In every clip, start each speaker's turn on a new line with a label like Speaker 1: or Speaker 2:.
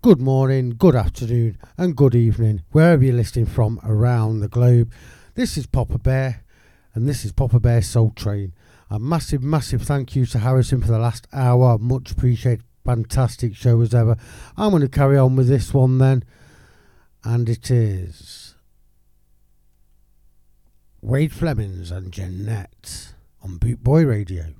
Speaker 1: good morning, good afternoon, and good evening, wherever you're listening from around the globe. This is Poppa Bear, and this is Poppa Bear Soul Train. A massive, massive thank you to Harrison for the last hour. Much appreciated. Fantastic show as ever. I'm going to carry on with this one then, and it is Wade Flemons and Jeanette on Bootboy Radio.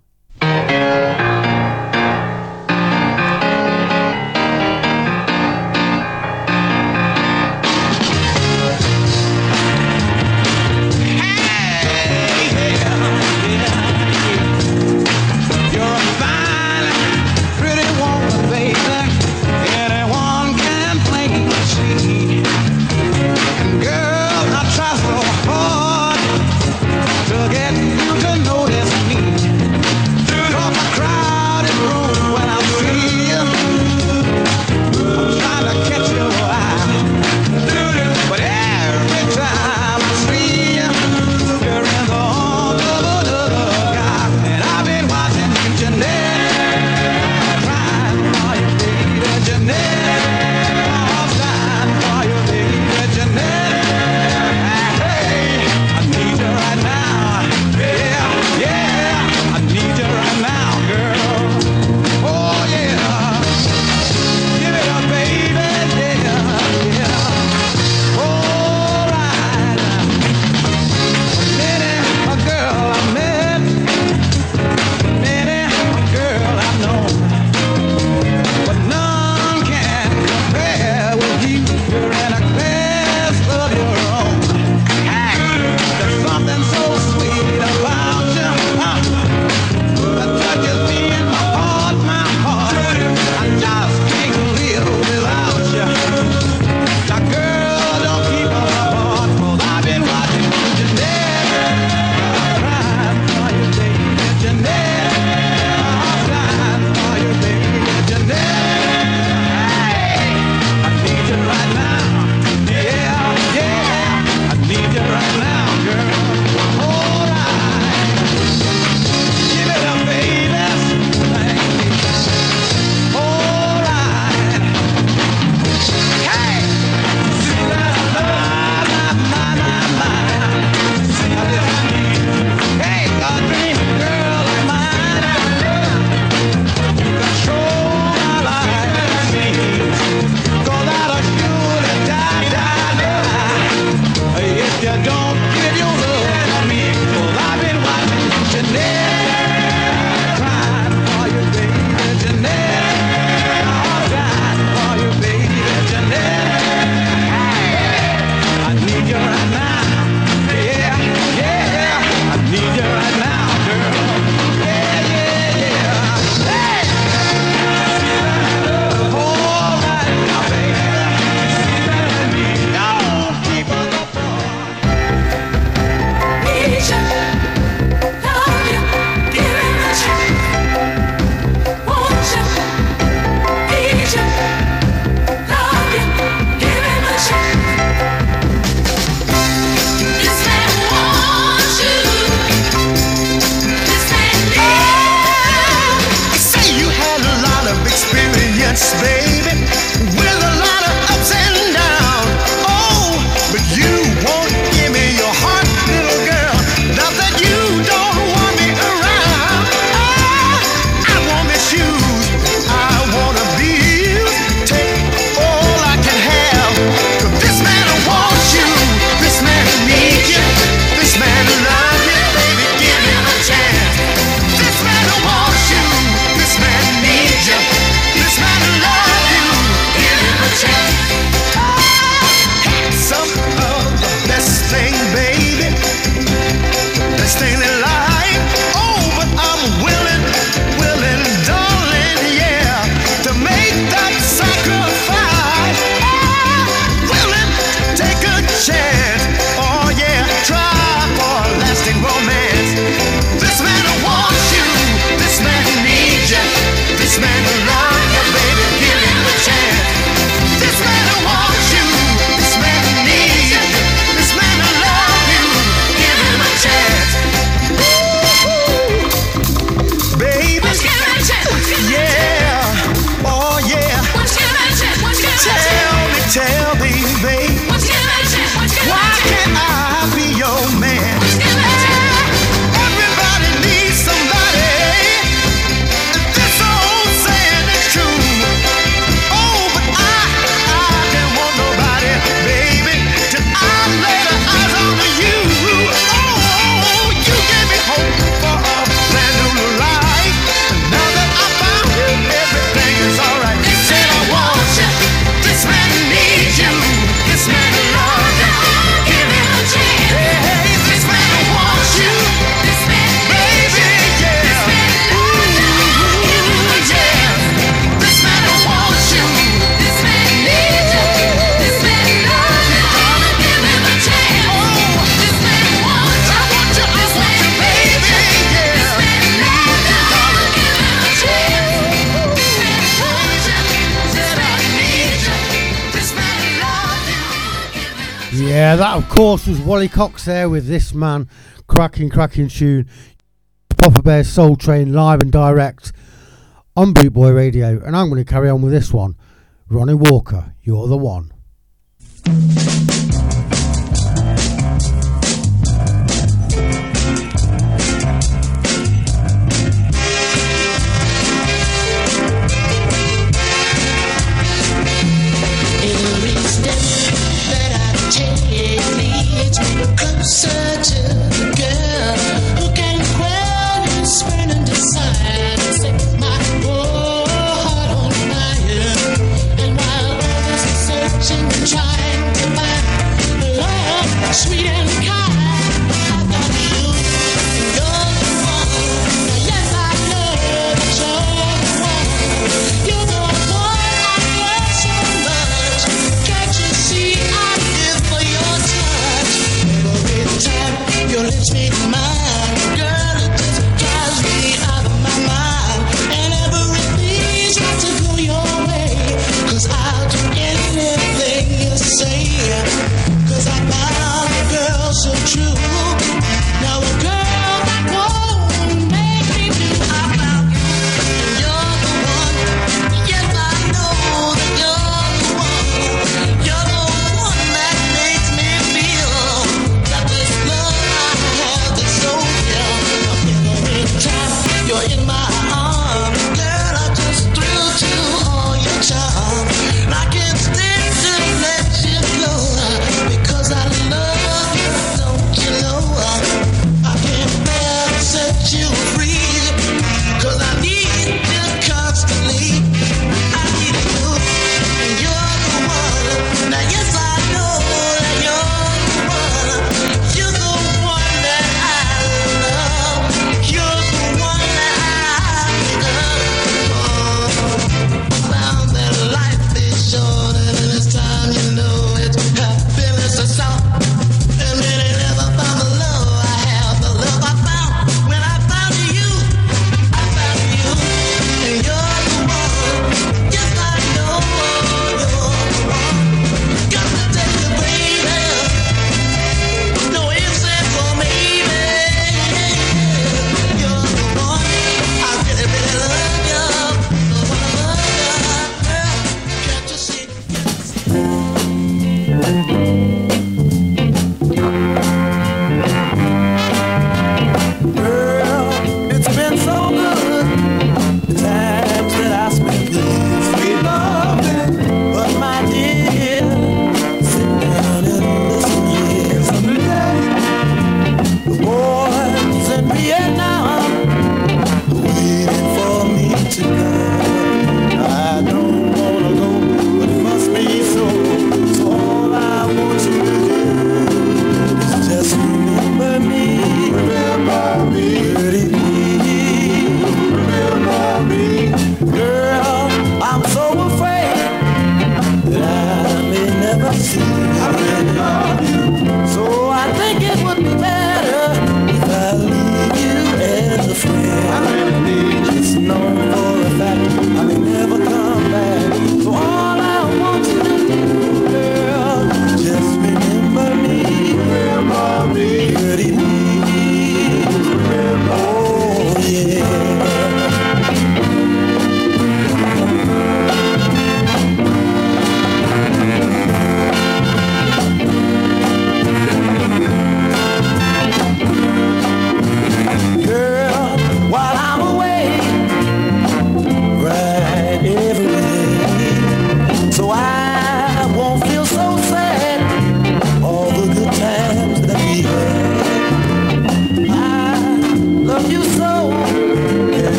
Speaker 2: Course was Wally Cox there with this man, cracking, cracking tune. Poppa Bear Soul Train live and direct on Bootboy Radio, and I'm going to carry on with this one. Ronnie Walker, you're the one.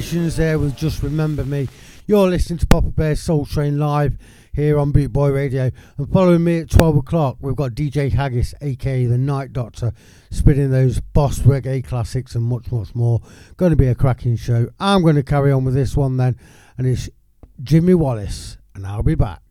Speaker 2: The there with Just Remember Me. You're listening to Poppa Bear Soul Train live
Speaker 3: here on Boot Boy Radio. And following me at 12 o'clock, we've got DJ Haggis, aka the Night Doctor, spinning those boss reggae classics and much, much more. Going to be a cracking show. I'm going to carry on with this one then, and it's Jimmy Wallace, and I'll be back.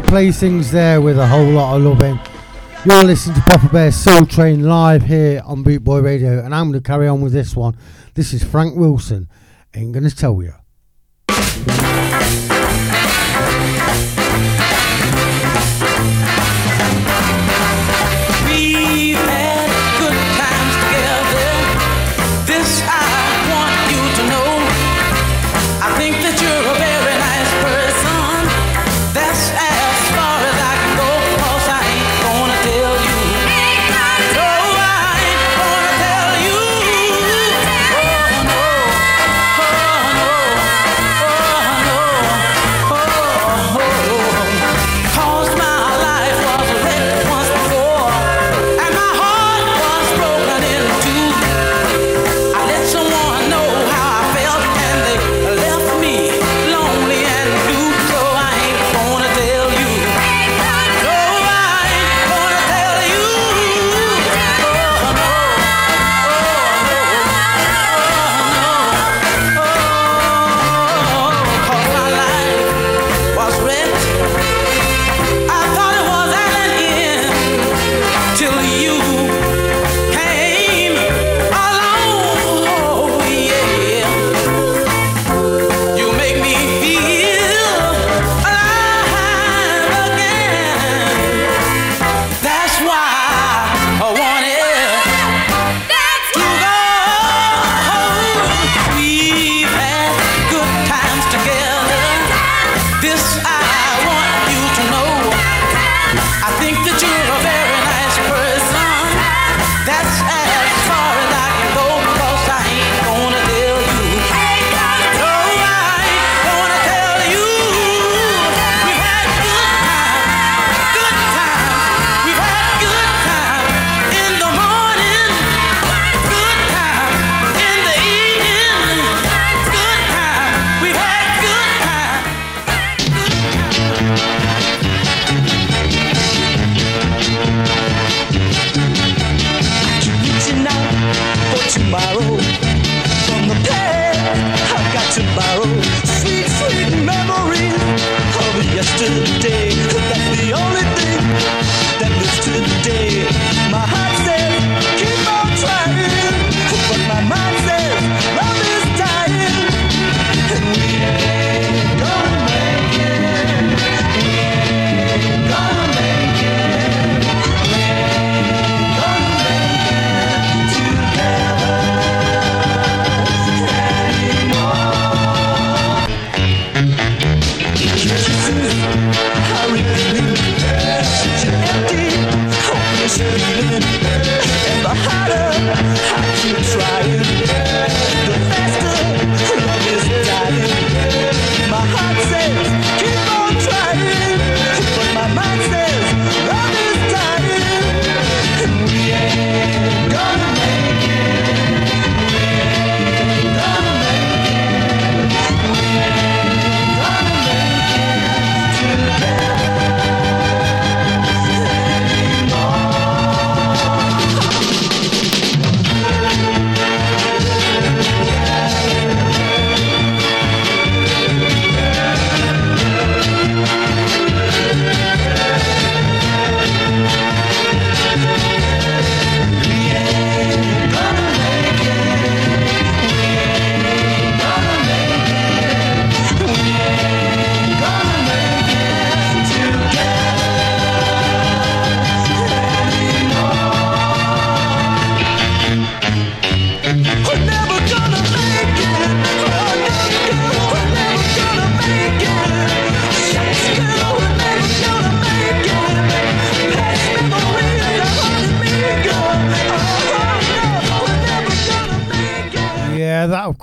Speaker 4: to
Speaker 3: play things there with a whole lot of loving. You're listening to Poppa Bear Soul Train live here on Boot Boy Radio, and I'm going to carry on with this one. This is Frank Wilson. Ain't
Speaker 5: going to tell you.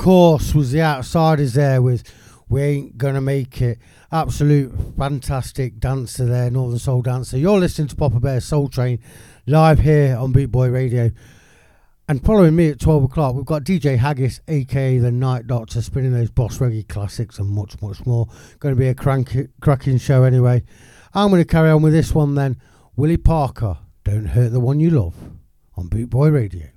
Speaker 5: course, was the outsiders there with We Ain't Gonna Make It. Absolute fantastic dancer there, Northern Soul Dancer. You're listening to Poppa Bear Soul Train live here on Boot Boy Radio. And following me at 12 o'clock, we've got DJ Haggis, aka The Night Doctor, spinning those boss reggae classics and much, much more. Going to be a cranky, cracking show anyway. I'm going to carry on with this one then. Willie Parker, Don't Hurt the One You Love on Boot Boy Radio.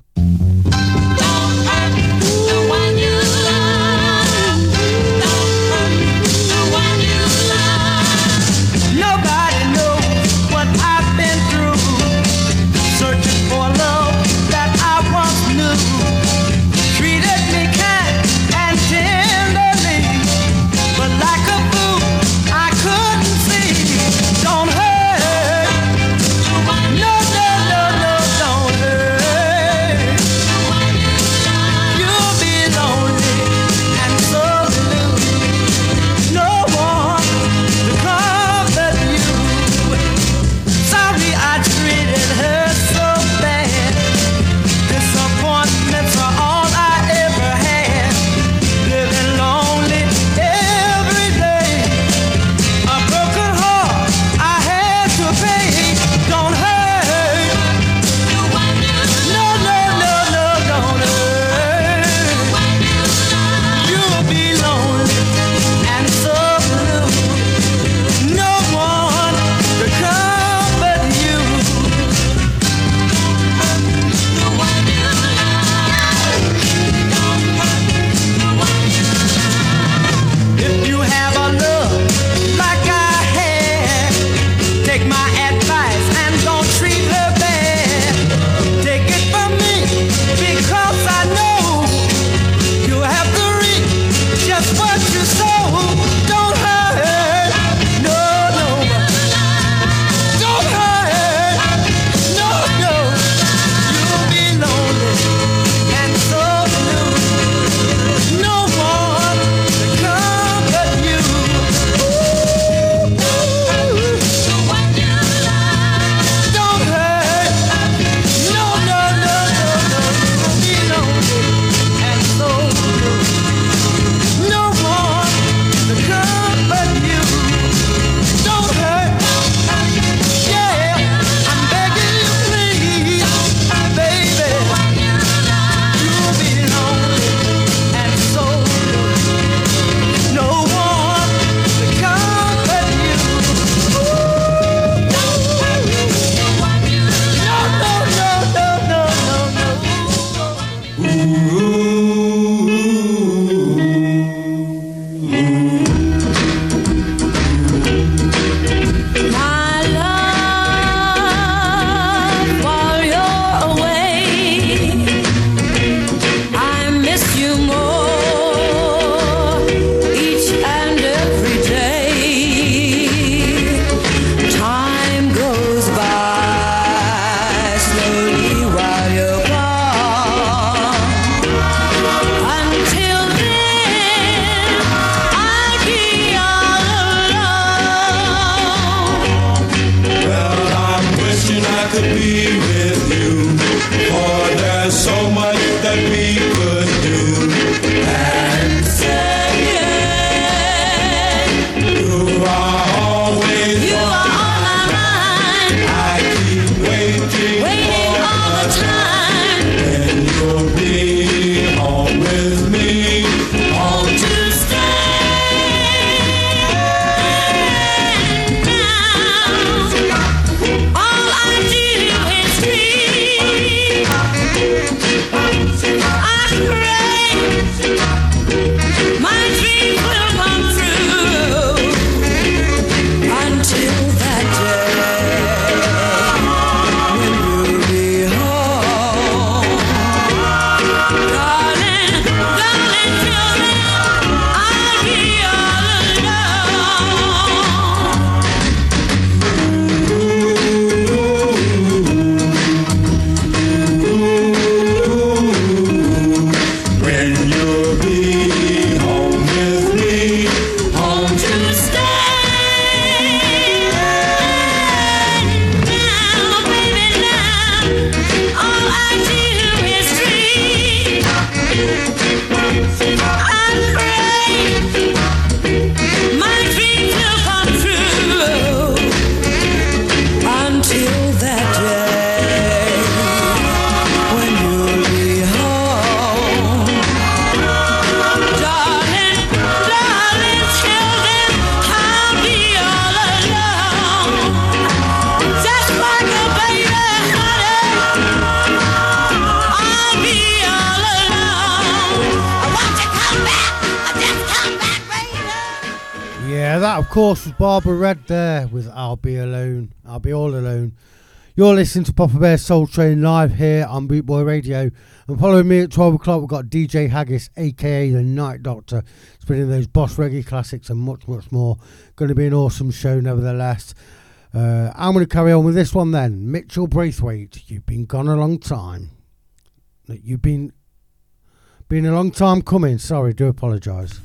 Speaker 5: Papa Red there with I'll Be Alone, I'll Be All Alone. You're listening to Poppa Bear Soul Train live here on Bootboy Radio. And following me at 12 o'clock, we've got DJ Haggis, aka The Night Doctor, spinning those boss reggae classics and much, much more. Going to be an awesome show, nevertheless. Uh, I'm going to carry on with this one then. Mitchell Braithwaite, you've been gone a long time. You've been been a long time coming. Sorry, do apologise.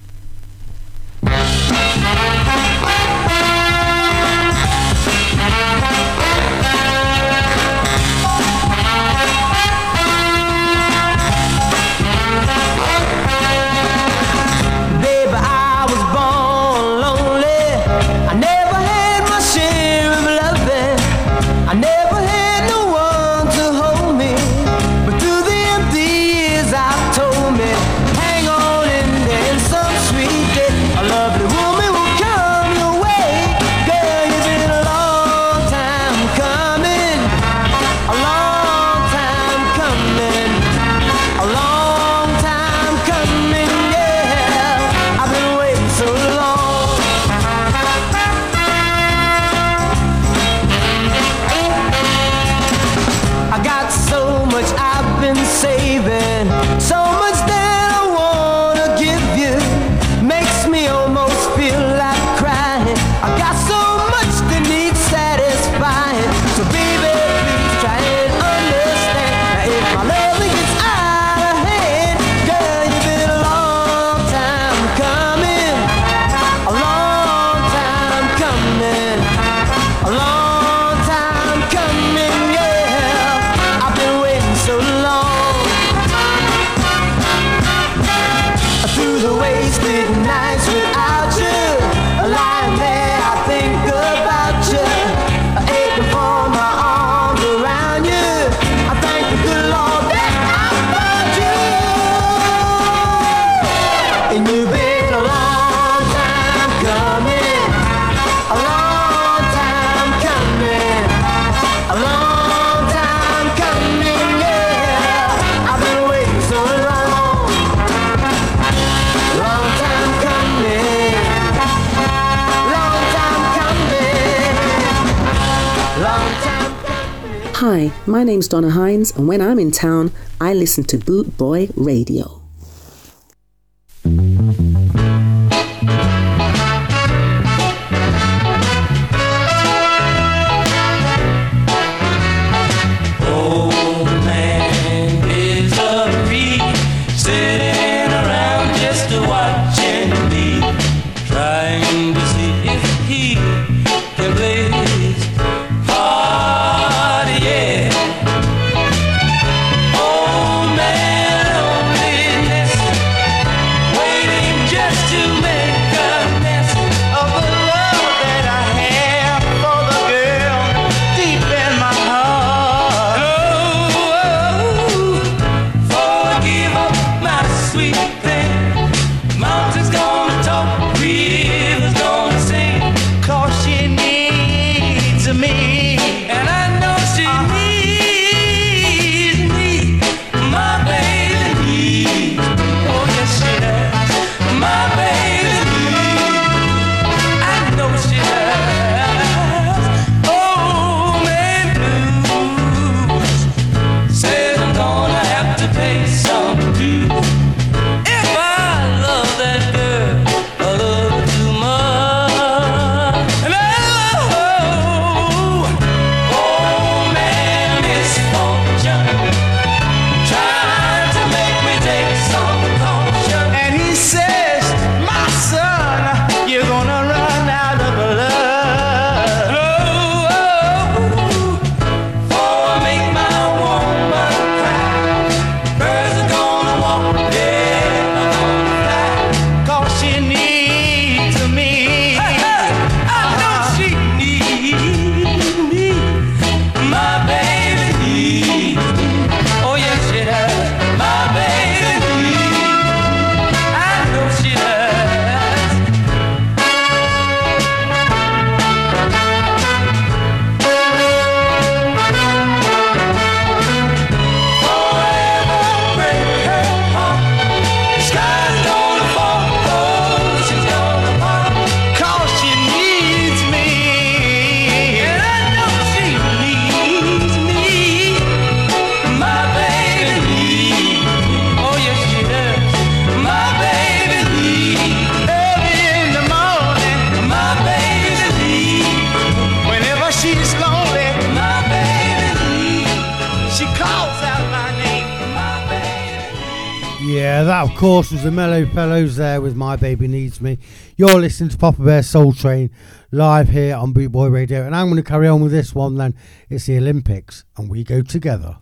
Speaker 6: Hi, my name's Donna Hines, and when I'm in town, I listen to Boot Boy Radio.
Speaker 7: Yeah,
Speaker 2: that of course was the Mellow Fellows there with My Baby Needs Me. You're listening to Poppa Bear Soul Train live here on Bootboy Radio, and I'm going to carry on with this one then. It's the Olympics, and we go together.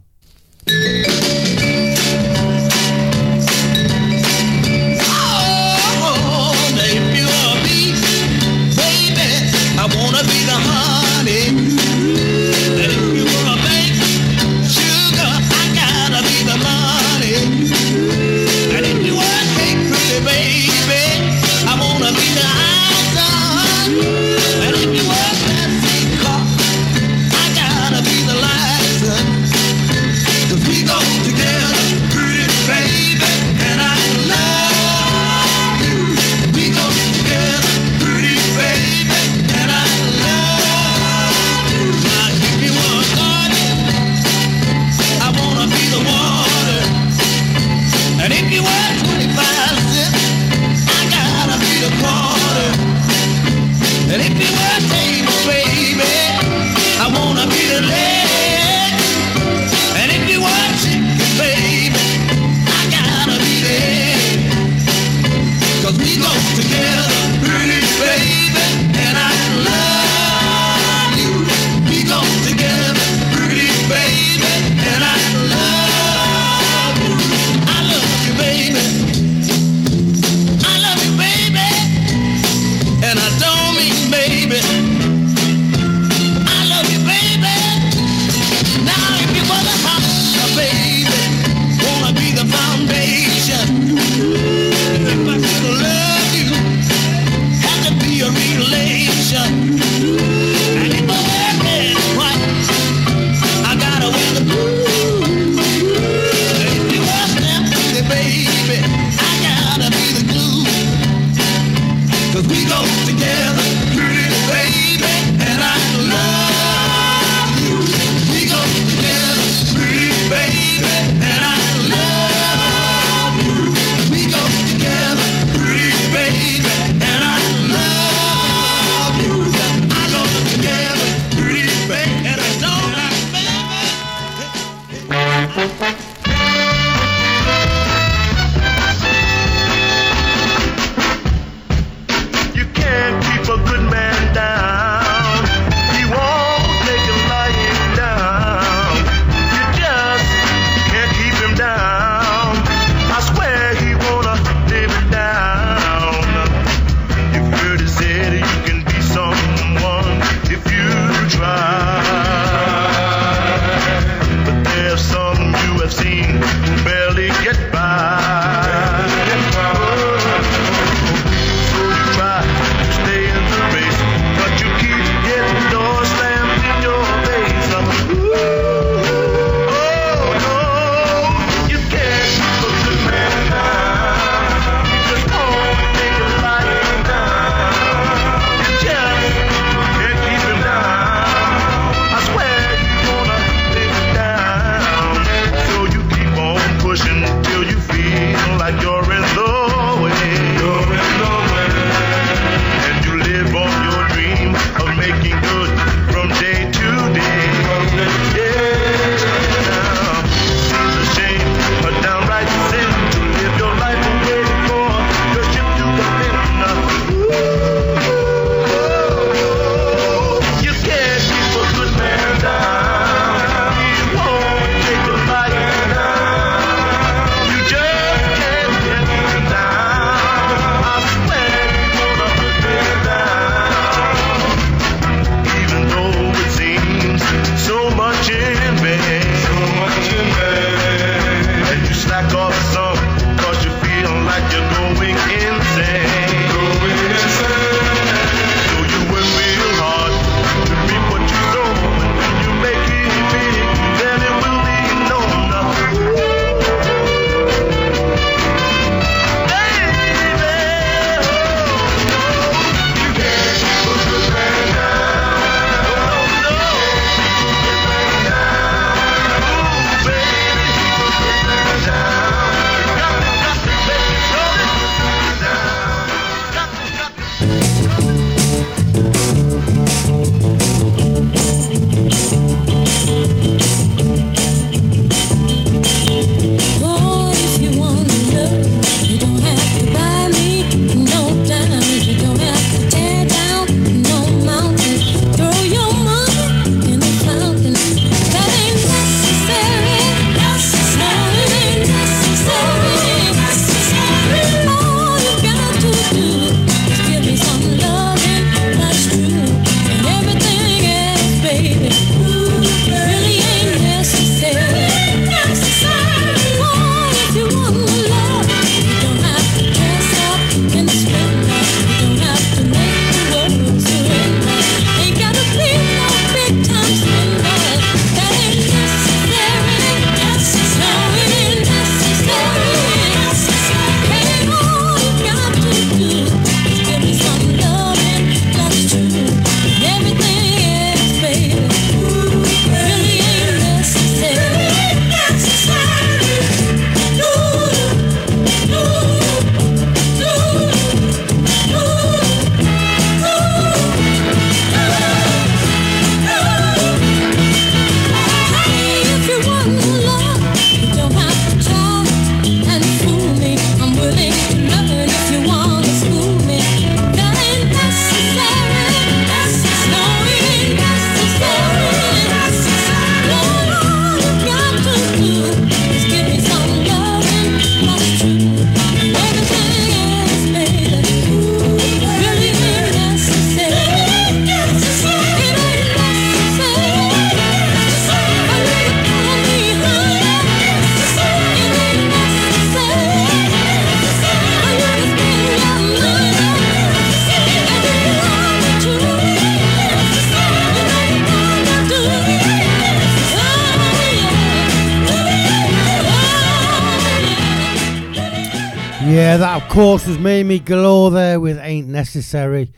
Speaker 3: Jimmy Galore there with Ain't Necessary.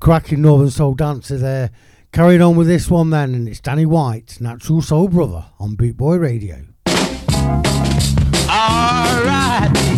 Speaker 3: Cracking Northern Soul Dancer there. Carried on with this one then, and it's Danny White, Natural Soul Brother, on Boot Boy Radio.
Speaker 8: All right.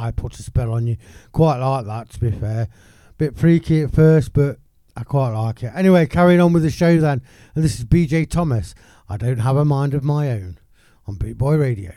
Speaker 8: I
Speaker 9: put a spell on you.
Speaker 3: Quite like that, to be fair. Bit freaky at first, but I quite like it. Anyway, carrying on with the show then. And this is BJ Thomas.
Speaker 1: I don't have a mind of my own on Boot Boy Radio.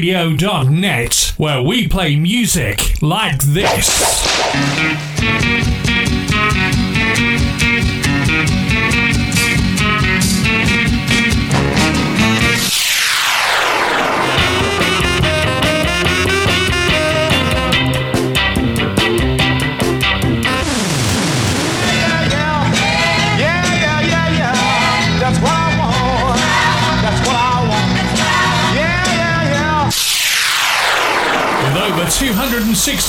Speaker 5: radio.net, where we play music like this.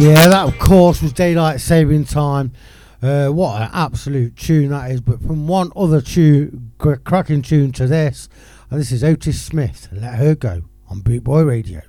Speaker 10: Yeah, that of course was Daylight Saving Time. Uh, what an absolute tune that is. But from one other tune, cracking tune to this, and this is Otis Smith, Let Her Go on Boot Boy Radio.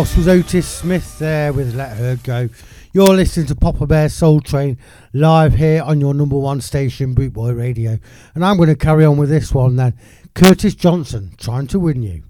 Speaker 10: course, was Otis Smith there with Let Her Go. You're listening to Poppa Bear Soul Train live here on your number one station, Boot Boy Radio. And I'm going to carry on with this one then. Curtis Johnson, trying to win you.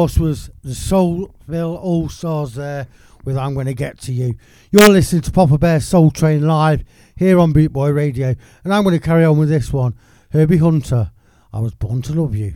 Speaker 11: Course was the Soulville All Stars there with I'm Gonna Get to You. You're listening to Poppa Bear Soul Train live here on Boot Boy Radio, and I'm going to carry on with this one. Herbie Hunter, I was born to love you.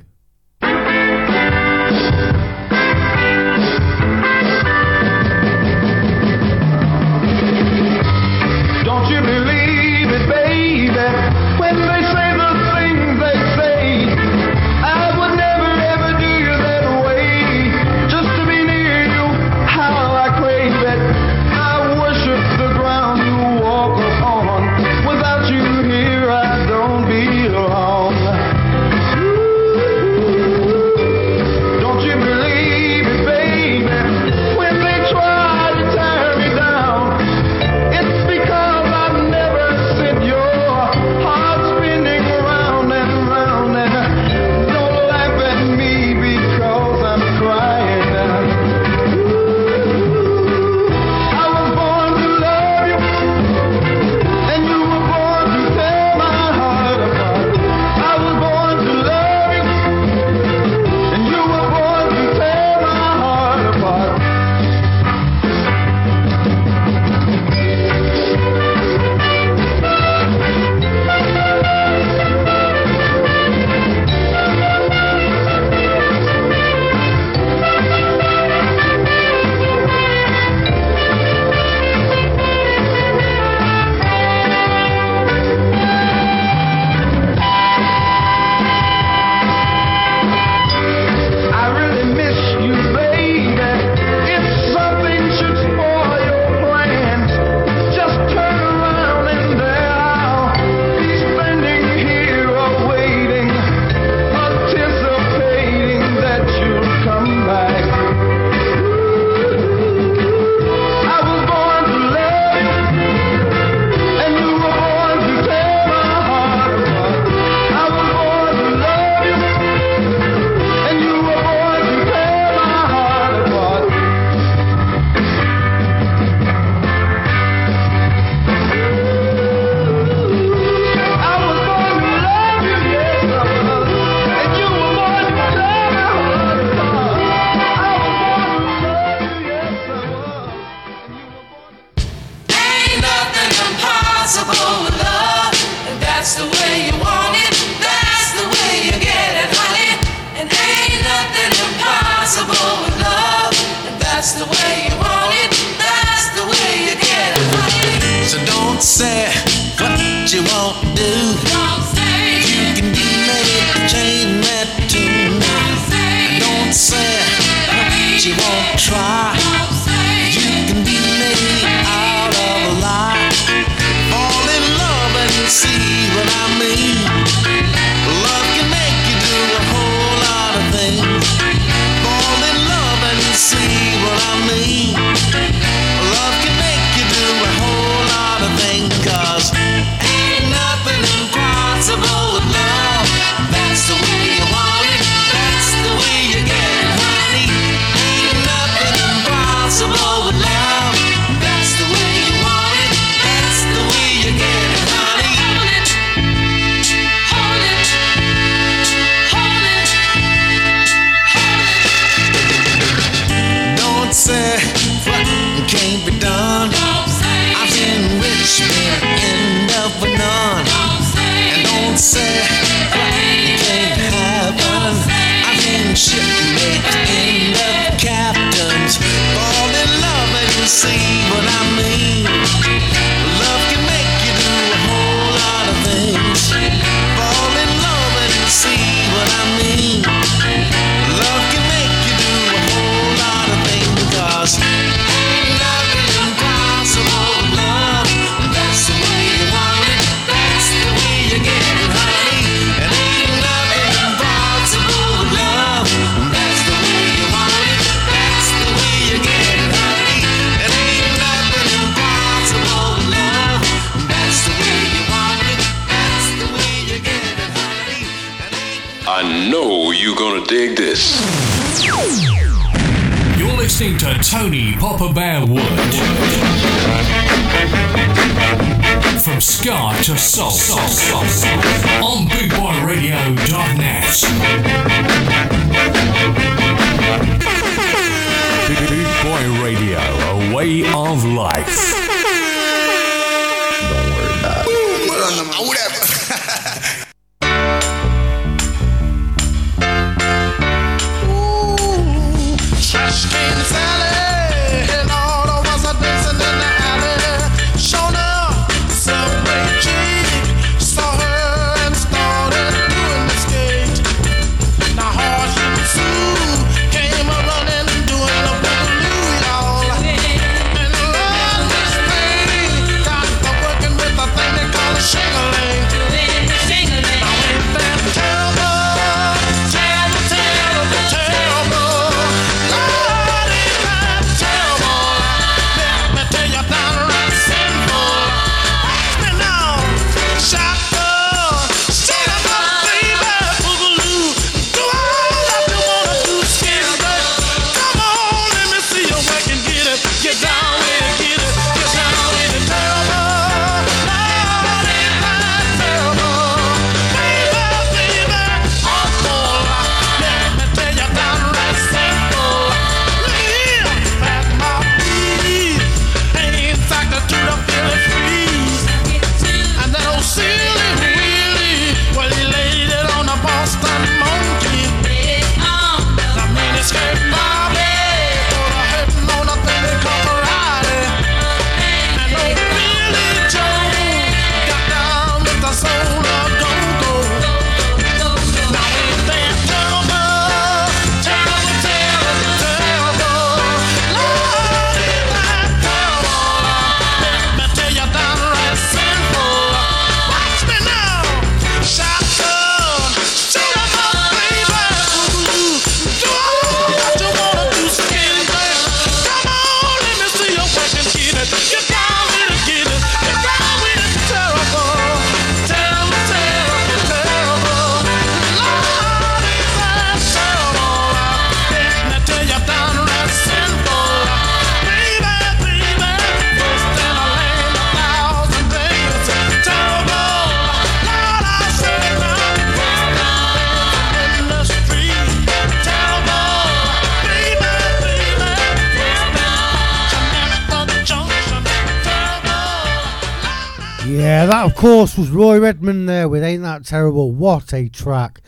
Speaker 3: Course was Roy Redmond there with Ain't That Terrible. What a track.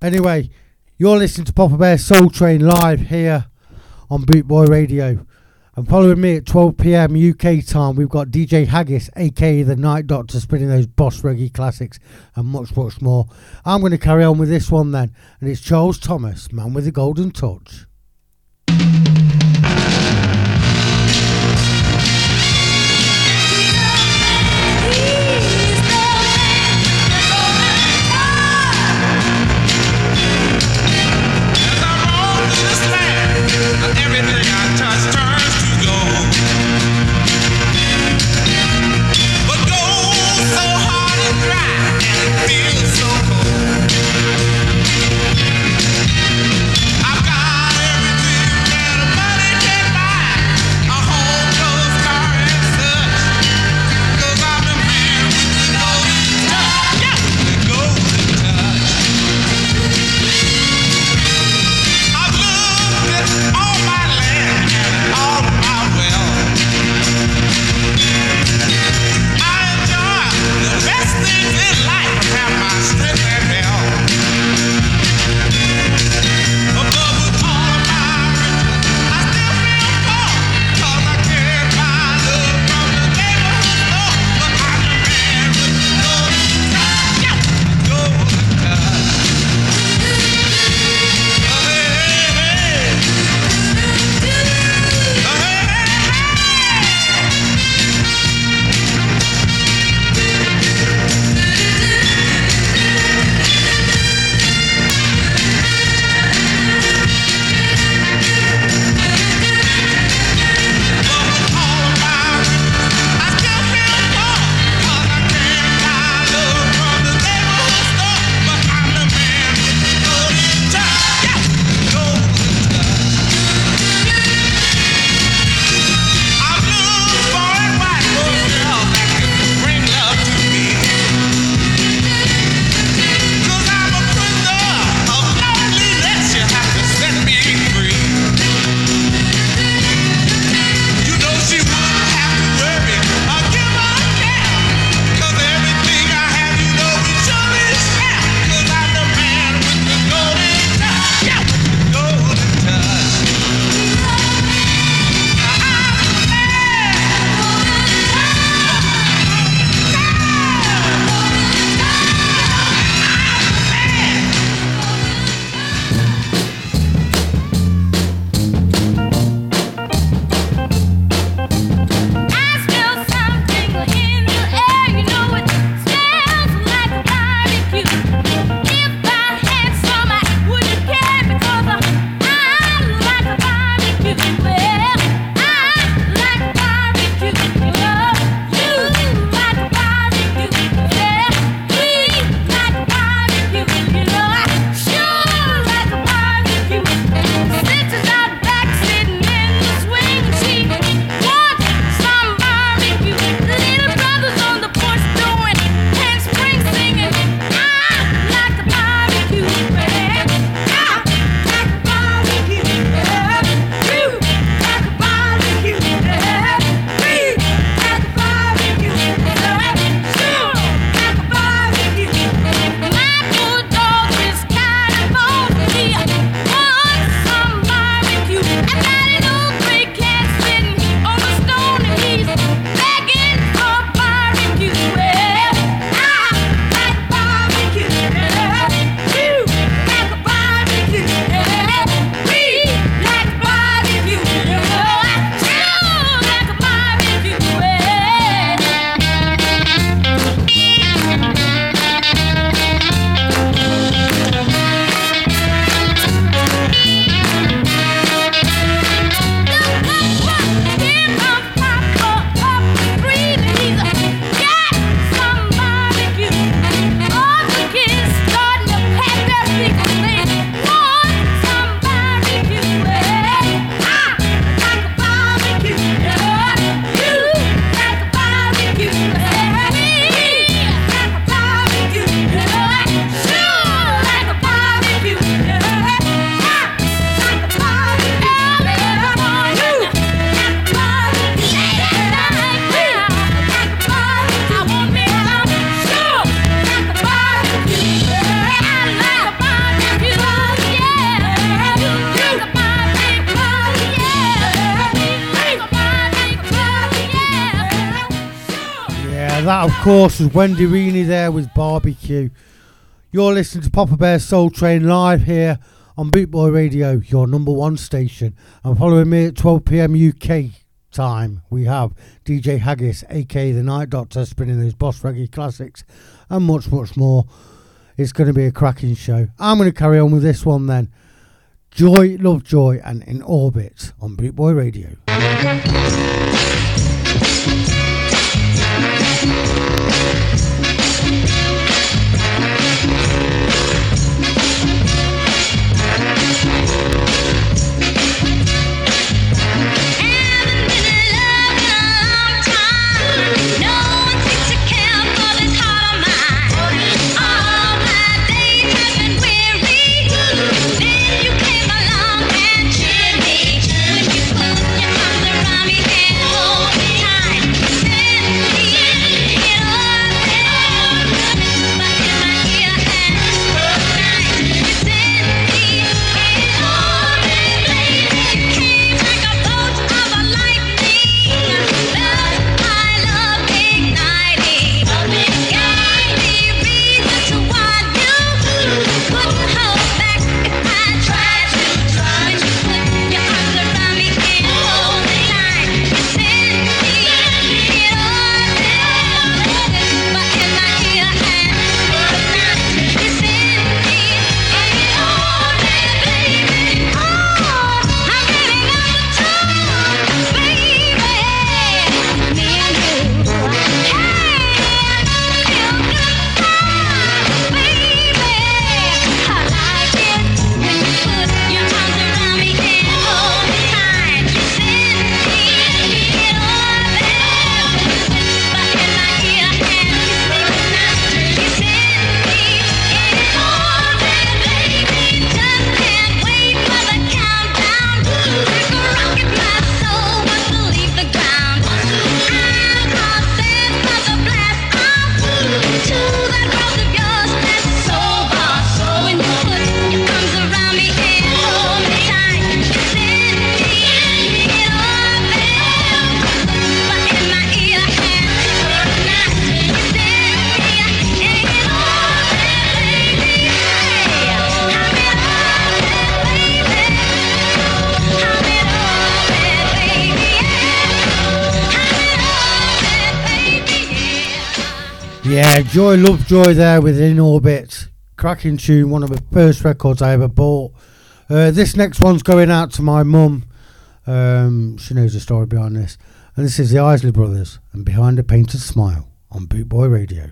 Speaker 3: Anyway, you're listening to Poppa Bear Soul Train live here on Boot Boy Radio. And following me at 12 pm UK time, we've got DJ Haggis, aka the Night Doctor, spinning those boss reggae classics and much, much more. I'm going to carry on with this one then, and it's Charles Thomas, Man with the Golden Touch. Course was Wendy Rene there with Barbecue. You're listening to Poppa Bear Soul Train live here on Boot Boy Radio, your number one station. And following me at 12 pm UK time, we have DJ Haggis, aka the Night Doctor, spinning those Boss Reggae classics and much, much more. It's going to be a cracking show. I'm going to carry on with this one then. Joy, Lovejoy, and In Orbit on Boot Boy Radio. Joy Lovejoy there with In Orbit. Cracking tune, one of the first records I ever bought. Uh, this next one's going out to my mum. Um, she knows the story behind this. And this is the Isley Brothers and Behind a Painted Smile on Boot Boy
Speaker 8: Radio.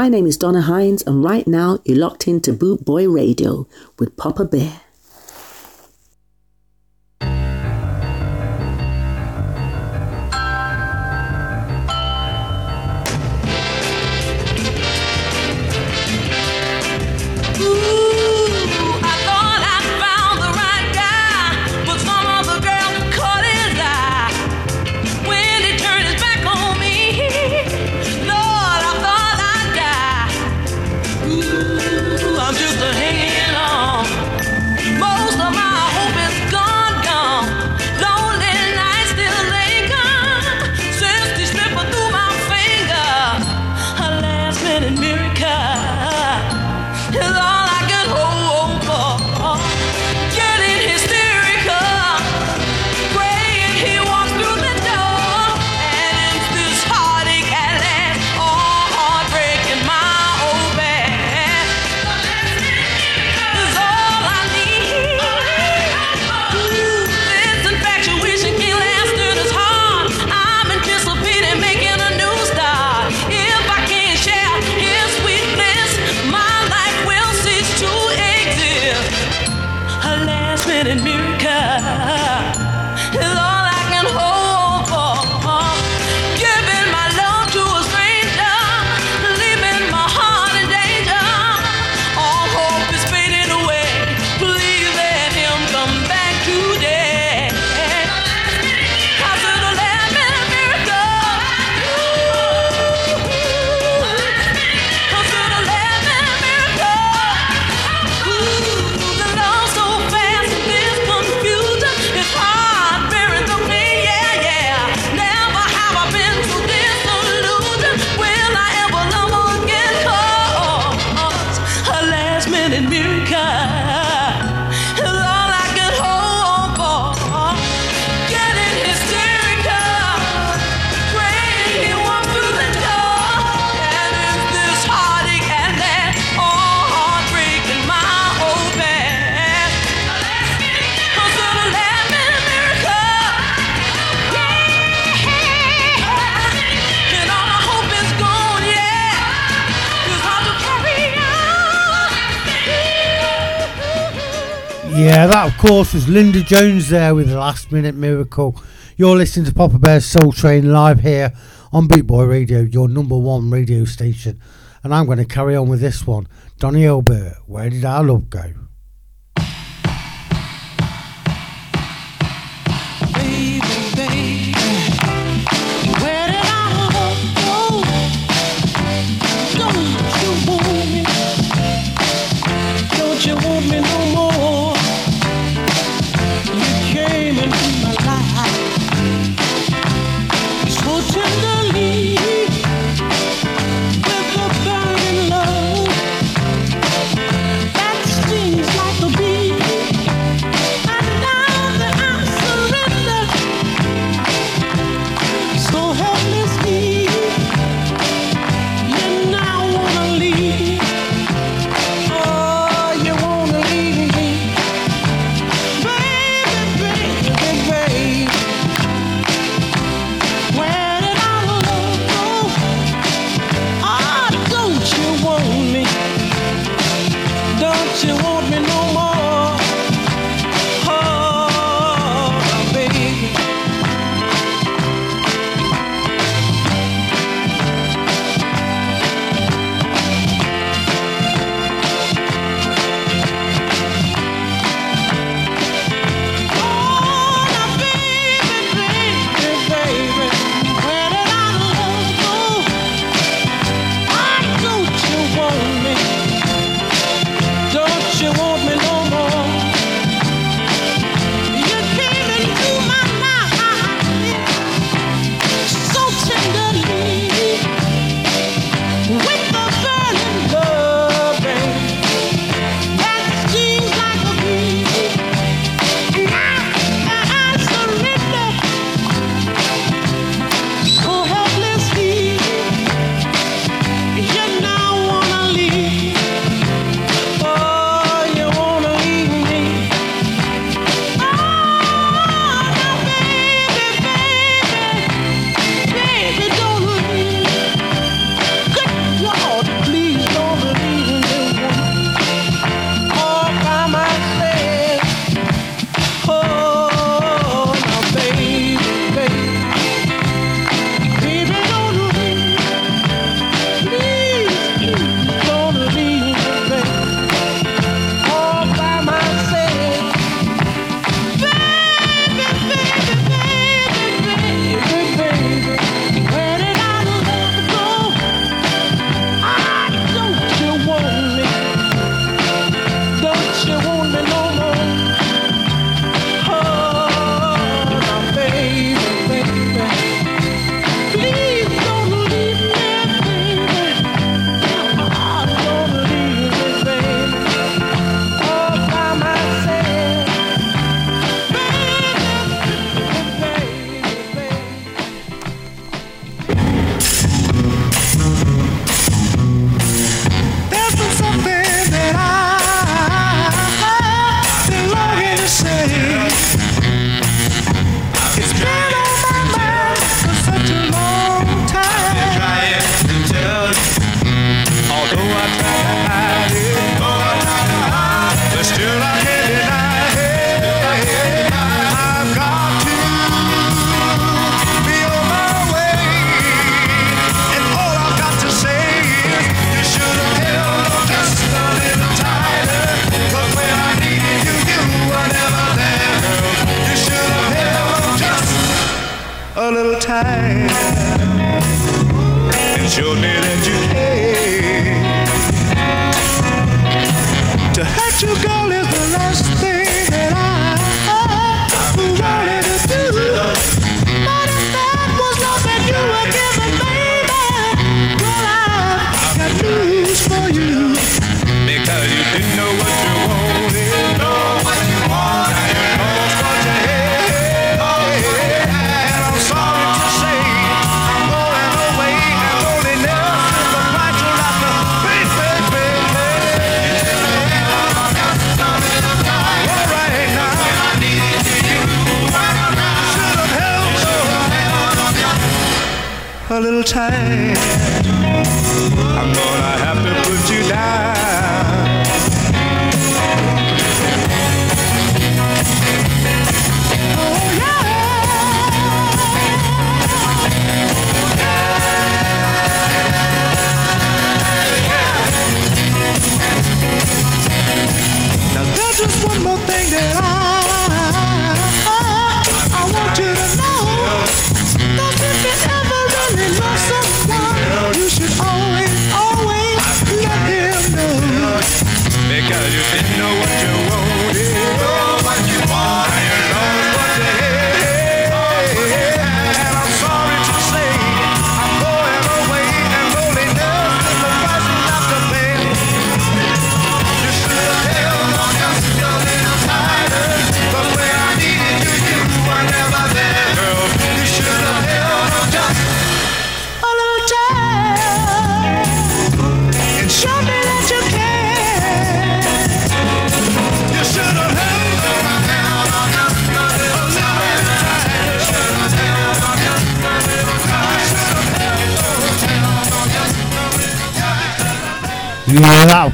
Speaker 5: My name is Donna Hines, and right now you're locked into Boot Boy Radio with Poppa Bear.
Speaker 12: Yeah, that
Speaker 3: of course was Linda Jones there with Last Minute Miracle. You're listening to Poppa Bear's Soul Train live here on Boot Boy Radio, your number one radio station. And I'm going to carry on with this one. Donny Elbert, Where Did Our Love Go?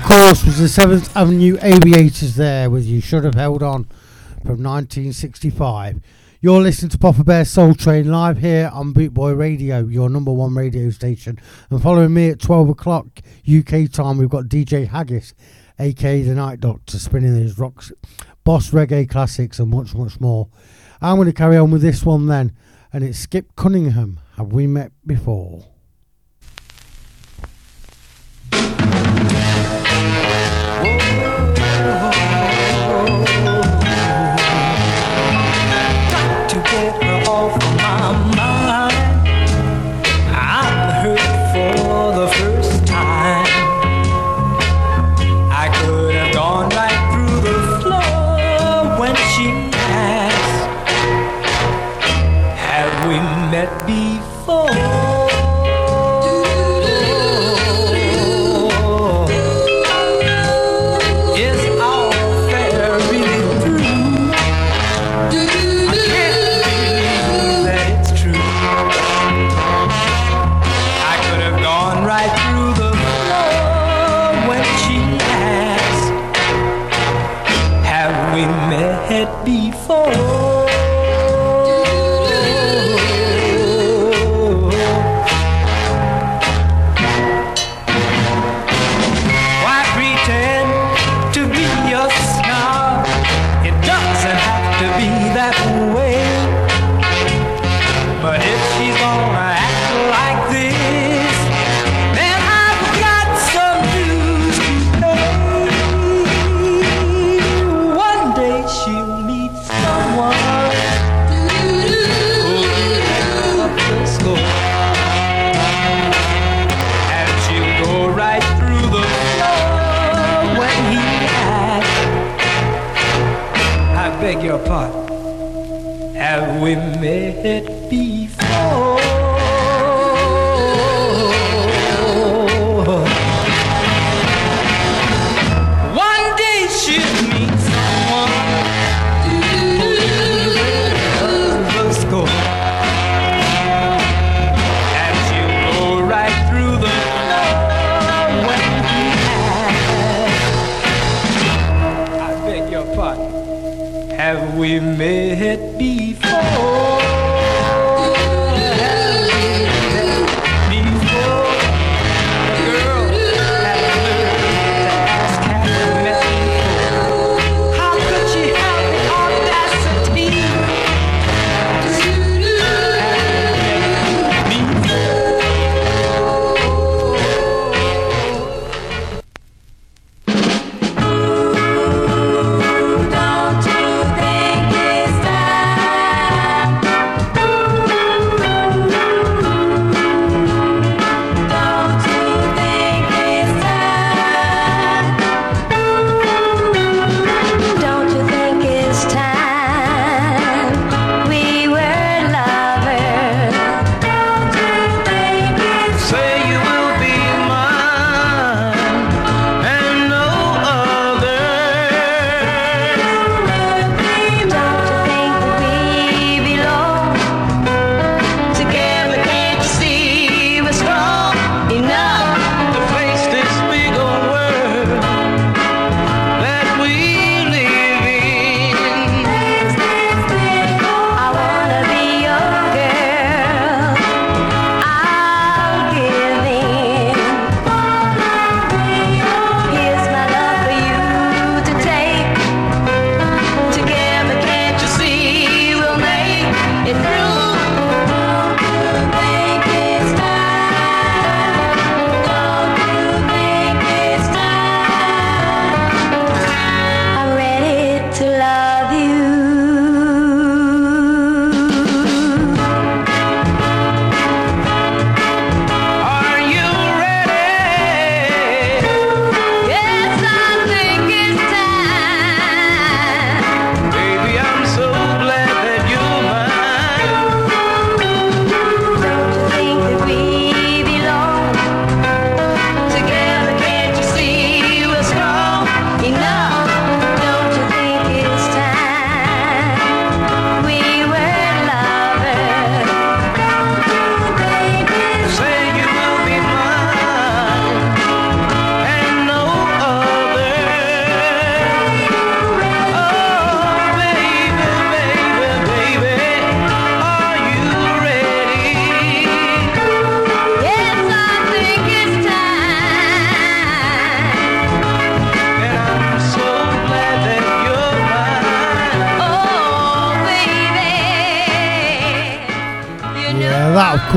Speaker 5: course, was the 7th Avenue Aviators there with You Should Have Held On from 1965. You're listening to Poppa Bear Soul Train live here on Boot Boy Radio, your number one radio station. And following me at 12 o'clock UK time, we've got DJ Haggis, aka The Night Doctor, spinning his rocks, boss reggae classics, and much, much more. I'm going to carry on with this one then, and it's Skip Cunningham. Have we met before?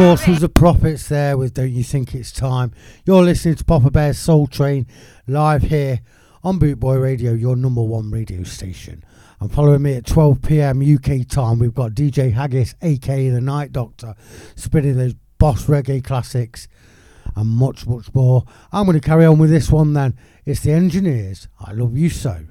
Speaker 13: Dawson's The
Speaker 2: Prophets there with Don't You Think It's Time. You're listening to Poppa Bear's Soul Train live here on Boot Boy Radio, your number one radio station. And following me at 12 pm UK time, we've got DJ Haggis, aka The Night Doctor, spinning those boss reggae classics and much, much more. I'm going to carry on with this one then. It's The Engineers. I love you so.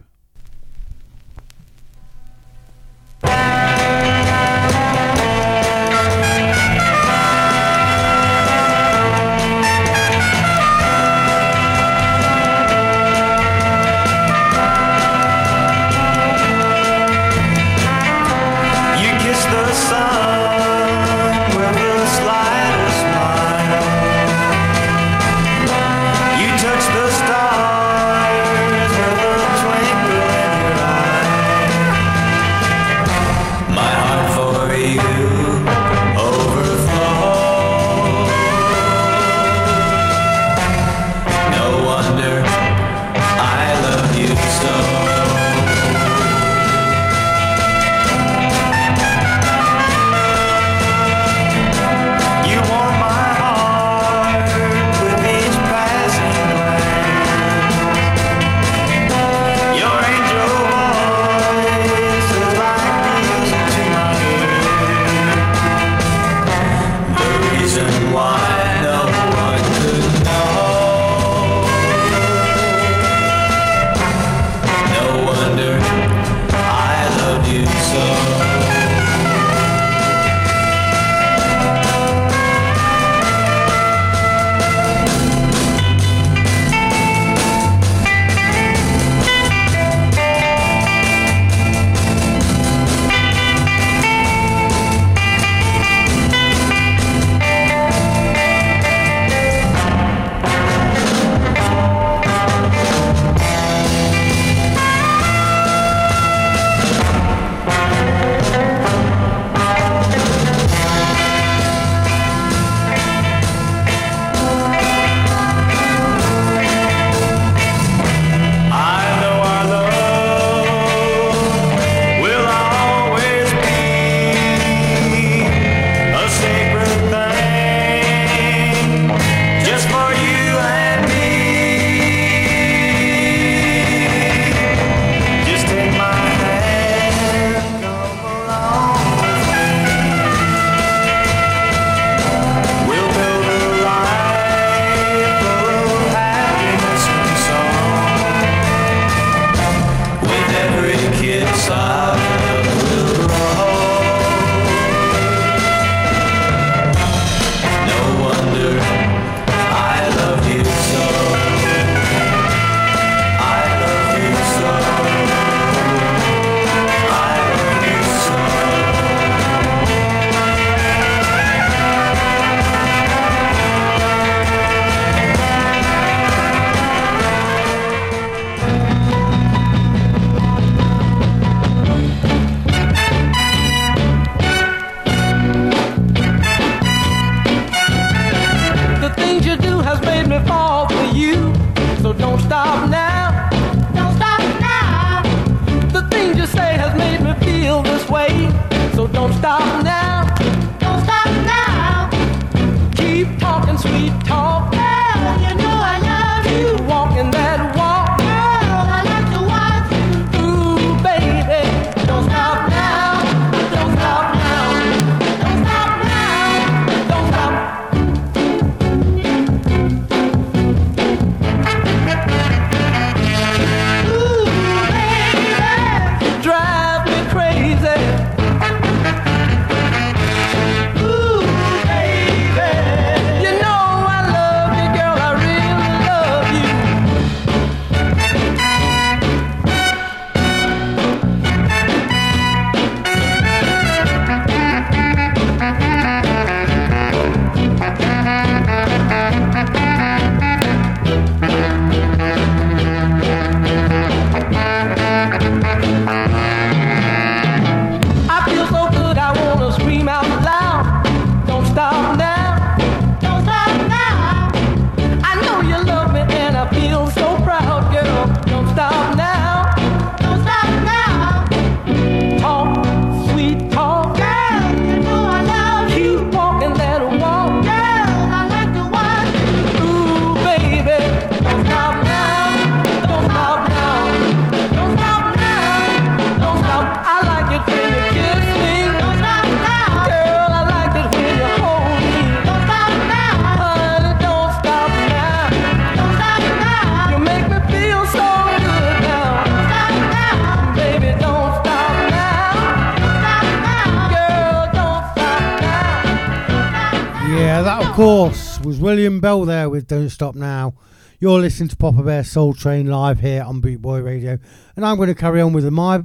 Speaker 3: Bell there with Don't Stop Now. You're listening to Poppa Bear Soul Train live here on Boot Boy Radio, and I'm going to carry on with the my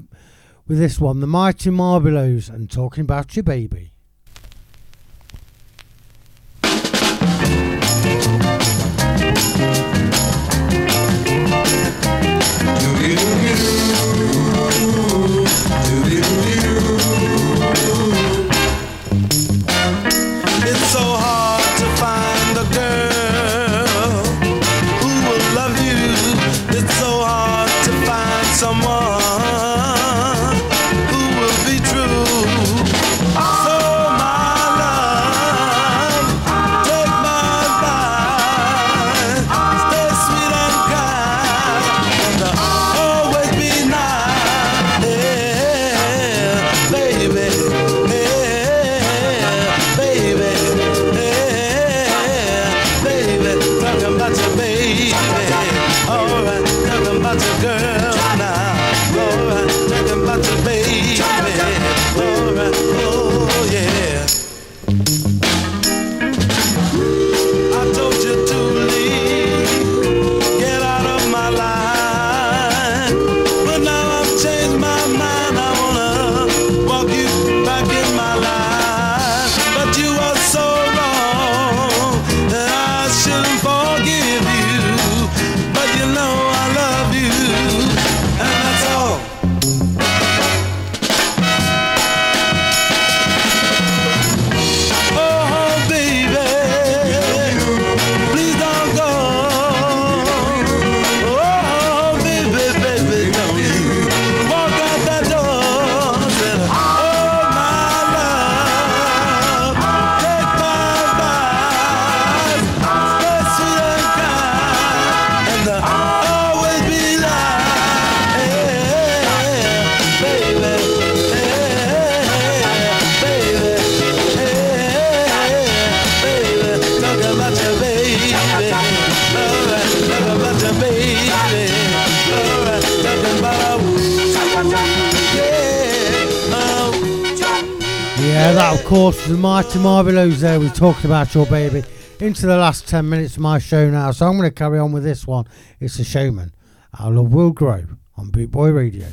Speaker 3: with this one, the Mighty Marvelows, and talking about your baby.
Speaker 1: It's so hard. to
Speaker 3: Marvelows there. We talked about your baby into the last 10 minutes of my show now. So I'm going to carry on with this one. It's The Showmen. Our love will grow on Boot Boy Radio.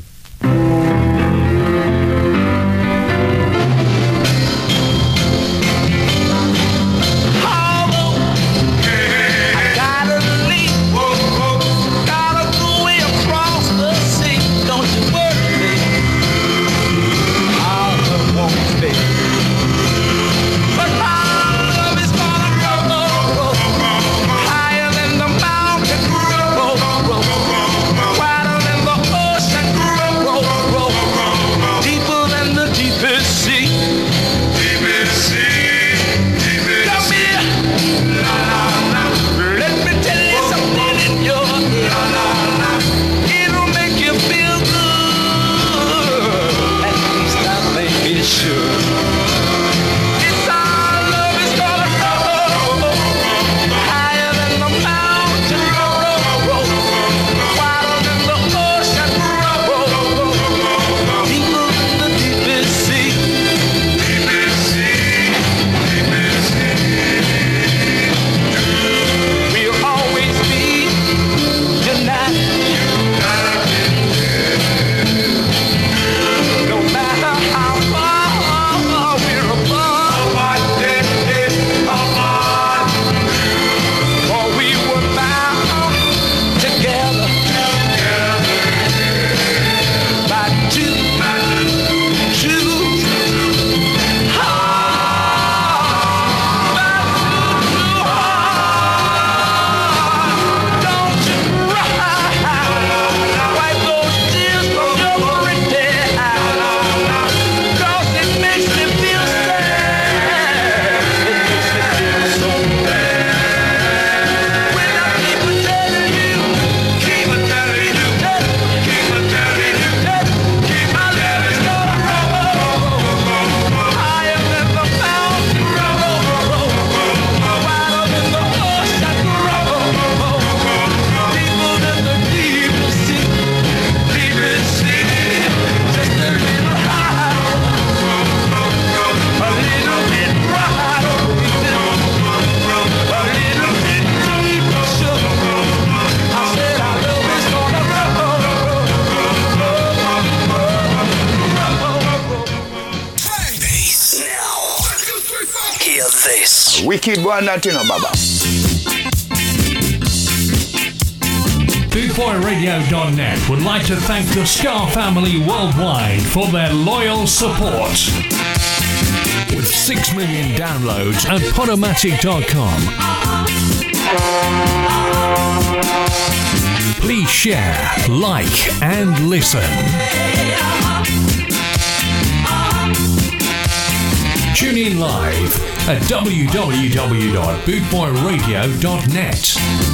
Speaker 14: That you oh, know, Baba.
Speaker 15: BootboyRadio.net would like to thank the Ska family worldwide for their loyal support.
Speaker 11: With 6 million downloads at Podomatic.com. Please share, like, and listen. Tune in live at www.bootboyradio.net.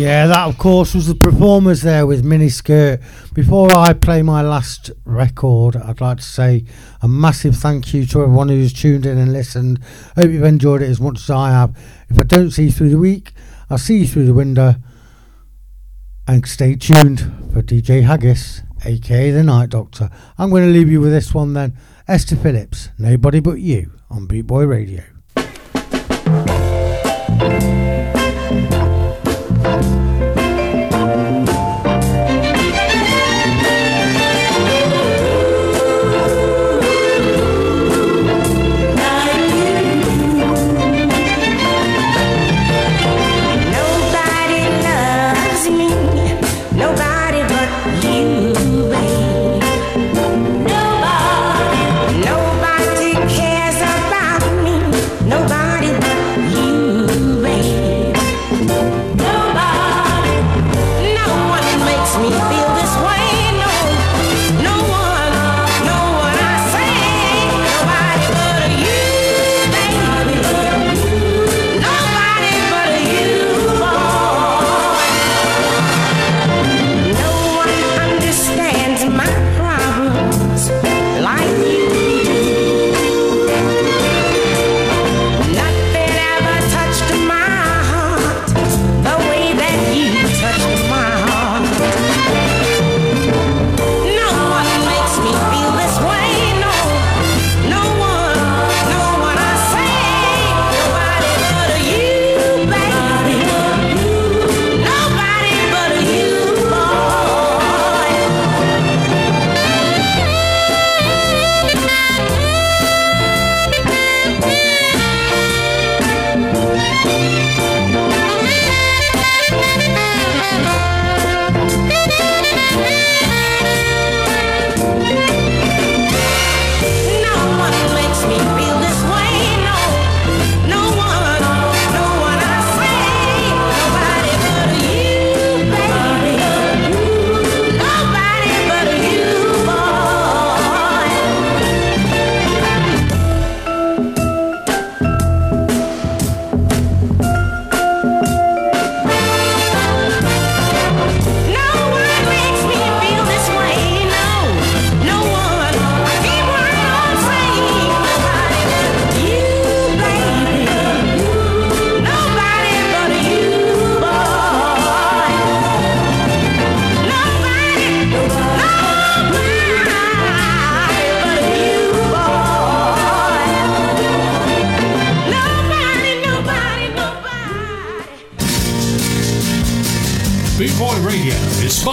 Speaker 1: Yeah,
Speaker 3: that of course was the performers there with Miniskirt. Before I play my last record, I'd like to say a massive thank you to everyone who's tuned in and listened. Hope you've enjoyed it as much as I have. If I don't see you through the week, I'll see you through the window. And stay tuned for DJ Haggis, aka the Night Doctor. I'm going to leave you with this one then. Esther Phillips, Nobody But You on Boot Boy Radio.
Speaker 16: Nobody